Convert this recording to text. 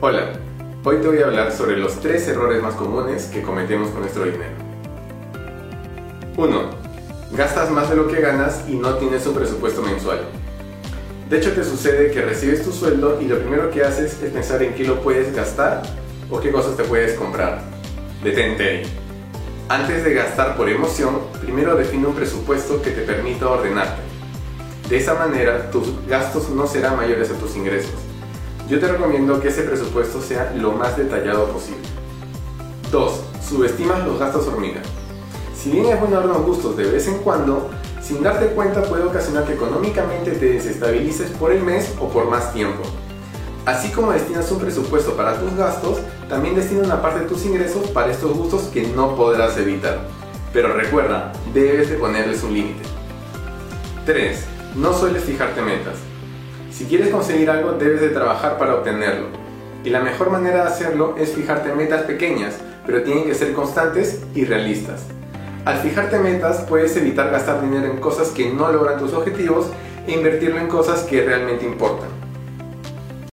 Hola, hoy te voy a hablar sobre los tres errores más comunes que cometemos con nuestro dinero. 1. Gastas más de lo que ganas y no tienes un presupuesto mensual. De hecho te sucede que recibes tu sueldo y lo primero que haces es pensar en qué lo puedes gastar o qué cosas te puedes comprar. Detente ahí. Antes de gastar por emoción, primero define un presupuesto que te permita ordenarte. De esa manera, tus gastos no serán mayores a tus ingresos. Yo te recomiendo que ese presupuesto sea lo más detallado posible. 2. Subestimas los gastos hormiga. Si bien es bueno dar unos gustos de vez en cuando, sin darte cuenta puede ocasionar que económicamente te desestabilices por el mes o por más tiempo. Así como destinas un presupuesto para tus gastos, también destina una parte de tus ingresos para estos gustos que no podrás evitar. Pero recuerda, debes de ponerles un límite. 3. No sueles fijarte metas. Si quieres conseguir algo, debes de trabajar para obtenerlo. Y la mejor manera de hacerlo es fijarte metas pequeñas, pero tienen que ser constantes y realistas. Al fijarte metas, puedes evitar gastar dinero en cosas que no logran tus objetivos e invertirlo en cosas que realmente importan.